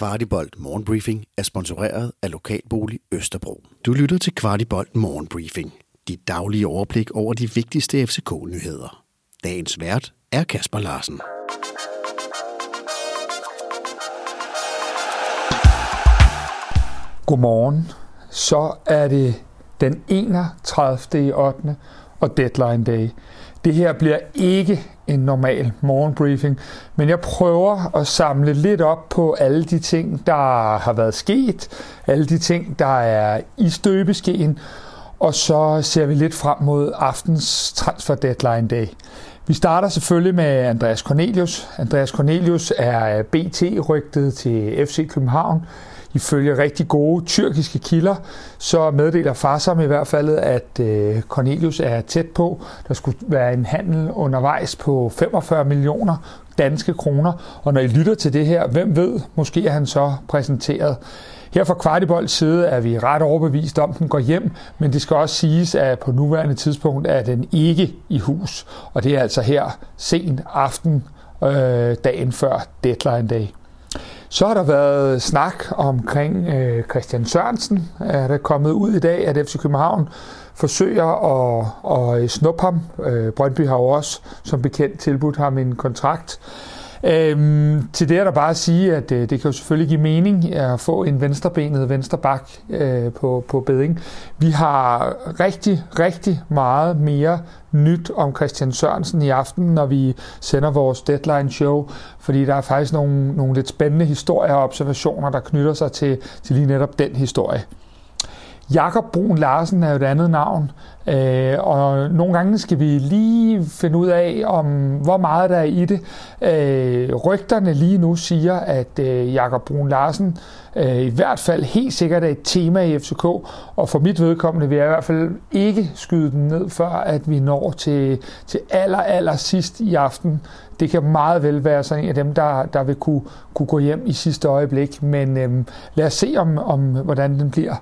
Kvartibolt Morgenbriefing er sponsoreret af Lokalbolig Østerbro. Du lytter til Kvartibolt Morgenbriefing. Dit daglige overblik over de vigtigste FCK-nyheder. Dagens vært er Kasper Larsen. Godmorgen. Så er det den 31. i 8. og deadline day. Det her bliver ikke en normal morgenbriefing, men jeg prøver at samle lidt op på alle de ting, der har været sket, alle de ting, der er i støbeskeen, og så ser vi lidt frem mod aftens transfer deadline day. Vi starter selvfølgelig med Andreas Cornelius. Andreas Cornelius er øh, BT-rygtet til FC København. Ifølge rigtig gode tyrkiske kilder, så meddeler Farsam i hvert fald, at øh, Cornelius er tæt på. Der skulle være en handel undervejs på 45 millioner danske kroner. Og når I lytter til det her, hvem ved, måske er han så præsenteret. Her fra Kvartibolds side er vi ret overbevist om, at den går hjem, men det skal også siges, at på nuværende tidspunkt er den ikke i hus. Og det er altså her sen aften, øh, dagen før deadline day. Så har der været snak omkring øh, Christian Sørensen. Er der kommet ud i dag, at FC København forsøger at, at snuppe ham. Øh, Brøndby har jo også som bekendt tilbudt ham en kontrakt. Øhm, til det er der bare at sige, at øh, det kan jo selvfølgelig give mening at få en venstrebenet vensterbak øh, på, på beding. Vi har rigtig, rigtig meget mere nyt om Christian Sørensen i aften, når vi sender vores deadline show, fordi der er faktisk nogle, nogle lidt spændende historier og observationer, der knytter sig til, til lige netop den historie. Jakob Brun Larsen er jo et andet navn, øh, og nogle gange skal vi lige finde ud af, om hvor meget der er i det. Øh, rygterne lige nu siger, at øh, Jakob Brun Larsen øh, i hvert fald helt sikkert er et tema i FCK, og for mit vedkommende vil jeg i hvert fald ikke skyde den ned, før at vi når til, til aller, aller sidst i aften. Det kan meget vel være sådan en af dem, der, der vil kunne, kunne gå hjem i sidste øjeblik, men øh, lad os se, om, om hvordan den bliver.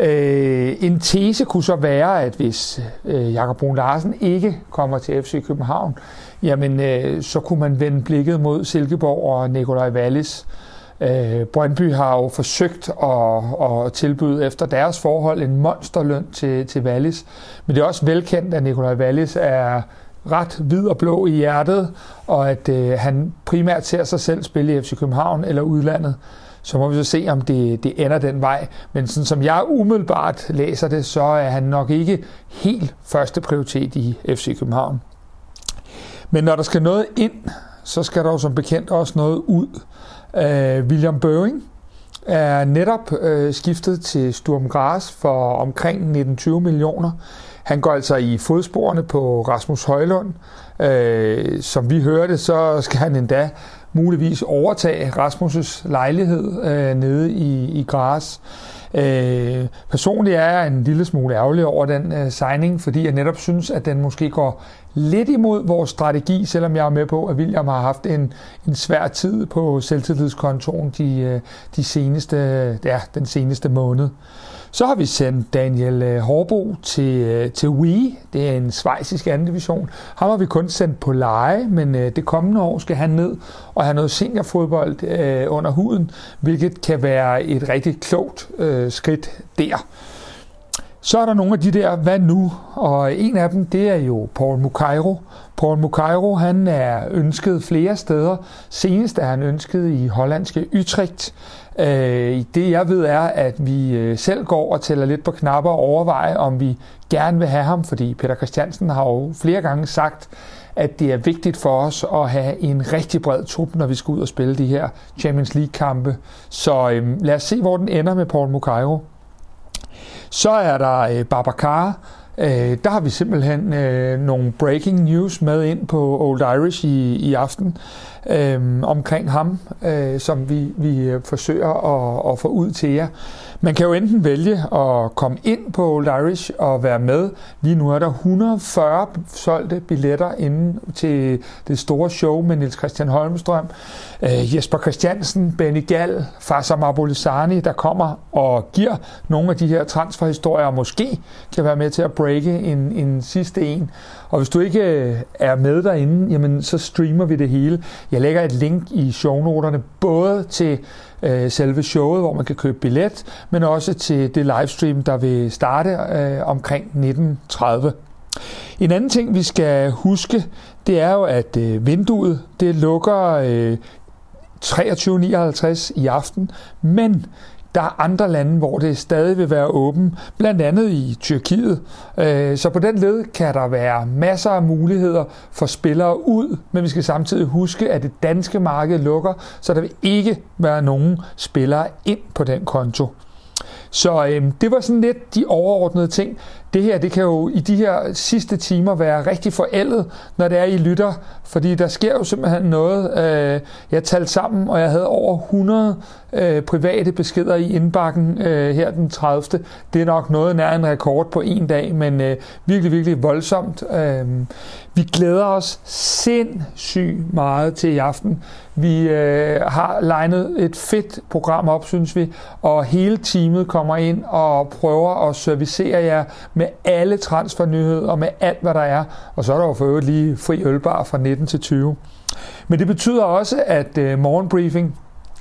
Øh, en tese kunne så være, at hvis øh, Jakob Brun Larsen ikke kommer til FC København, jamen øh, så kunne man vende blikket mod Silkeborg og Nikolaj Wallis. Øh, Brøndby har jo forsøgt at, at tilbyde efter deres forhold en monsterløn til, til Wallis, men det er også velkendt, at Nikolaj Wallis er ret hvid og blå i hjertet, og at øh, han primært ser sig selv spille i FC København eller udlandet. Så må vi så se, om det, det ender den vej. Men sådan som jeg umiddelbart læser det, så er han nok ikke helt første prioritet i FC København. Men når der skal noget ind, så skal der jo som bekendt også noget ud. Øh, William Børing er netop øh, skiftet til Sturm Gras for omkring 19-20 millioner. Han går altså i fodsporene på Rasmus Højlund. Øh, som vi hørte, så skal han endda muligvis overtage Rasmus' lejlighed øh, nede i, i Gras. Øh, personligt er jeg en lille smule ærgerlig over den øh, signing, fordi jeg netop synes, at den måske går lidt imod vores strategi, selvom jeg er med på, at William har haft en, en svær tid på selvtillidskontoen de, øh, de seneste, ja, den seneste måned. Så har vi sendt Daniel øh, Horbo til, øh, til Wii. Det er en svejsisk anden division. Ham har vi kun sendt på leje, men det kommende år skal han ned og have noget seniorfodbold under huden, hvilket kan være et rigtig klogt skridt der. Så er der nogle af de der, hvad nu? Og en af dem, det er jo Paul Mukairo. Paul Mukairo, han er ønsket flere steder. Senest er han ønsket i hollandske Utrecht. Øh, det jeg ved er, at vi øh, selv går og tæller lidt på knapper og overvejer, om vi gerne vil have ham, fordi Peter Christiansen har jo flere gange sagt, at det er vigtigt for os at have en rigtig bred trup, når vi skal ud og spille de her Champions League-kampe. Så øhm, lad os se, hvor den ender med Paul Mukairo. Så er der øh, Babacar. Øh, der har vi simpelthen øh, nogle breaking news med ind på Old Irish i, i aften øh, omkring ham, øh, som vi, vi øh, forsøger at, at få ud til jer. Man kan jo enten vælge at komme ind på Old Irish og være med. Lige nu er der 140 solgte billetter inde til det store show med Nils Christian Holmstrøm, øh, Jesper Christiansen, Benny Gall, Fasa Marbolisani, der kommer og giver nogle af de her transferhistorier, og måske kan være med til at break breake en, en sidste en. Og hvis du ikke øh, er med derinde, jamen så streamer vi det hele. Jeg lægger et link i shownoterne, både til øh, selve showet, hvor man kan købe billet, men også til det livestream, der vil starte øh, omkring 1930. En anden ting, vi skal huske, det er jo, at øh, vinduet det lukker øh, 23.59 i aften, men der er andre lande, hvor det stadig vil være åben, blandt andet i Tyrkiet. Øh, så på den led kan der være masser af muligheder for spillere ud, men vi skal samtidig huske, at det danske marked lukker, så der vil ikke være nogen spillere ind på den konto. Så øh, det var sådan lidt de overordnede ting. Det her, det kan jo i de her sidste timer være rigtig forældet, når det er, I lytter, fordi der sker jo simpelthen noget. Øh, jeg talte sammen, og jeg havde over 100 øh, private beskeder i indbakken øh, her den 30. Det er nok noget nær en rekord på en dag, men øh, virkelig, virkelig voldsomt. Øh, vi glæder os sindssygt meget til i aften. Vi øh, har legnet et fedt program op, synes vi, og hele teamet kommer ind og prøver at servicere jer med alle transfernyheder og med alt, hvad der er. Og så er der jo for øvrigt lige fri ølbar fra 19 til 20. Men det betyder også, at øh, morgenbriefing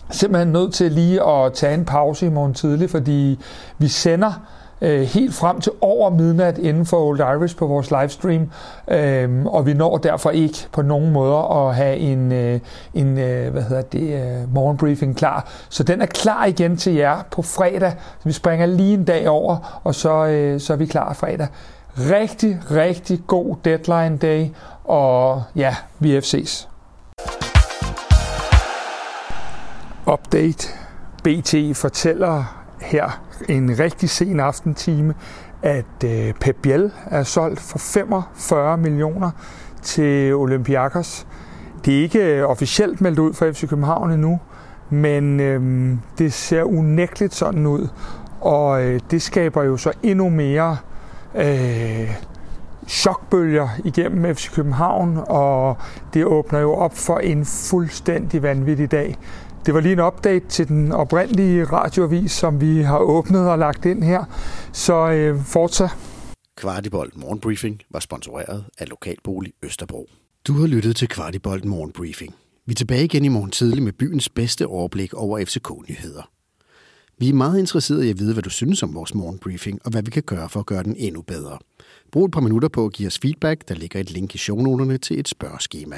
simpelthen nødt til lige at tage en pause i morgen tidlig, fordi vi sender øh, helt frem til over midnat inden for Old Irish på vores livestream, øh, og vi når derfor ikke på nogen måder at have en, øh, en øh, hvad hedder det, øh, morgenbriefing klar. Så den er klar igen til jer på fredag. Så vi springer lige en dag over, og så, øh, så er vi klar fredag. Rigtig, rigtig god deadline day, og ja, vi FC's. Update. BT fortæller her en rigtig sen aftentime, at øh, Pep Biel er solgt for 45 millioner til Olympiakos. Det er ikke øh, officielt meldt ud for FC København endnu, men øh, det ser unægteligt sådan ud. Og øh, det skaber jo så endnu mere øh, chokbølger igennem FC København, og det åbner jo op for en fuldstændig vanvittig dag. Det var lige en update til den oprindelige radioavis, som vi har åbnet og lagt ind her. Så øh, fortsat. Kvartibolt Morgenbriefing var sponsoreret af Lokalbolig Østerbro. Du har lyttet til Kvartibolt Morgenbriefing. Vi er tilbage igen i morgen tidlig med byens bedste overblik over FCK-nyheder. Vi er meget interesserede i at vide, hvad du synes om vores morgenbriefing, og hvad vi kan gøre for at gøre den endnu bedre. Brug et par minutter på at give os feedback. Der ligger et link i shownoterne til et spørgeskema.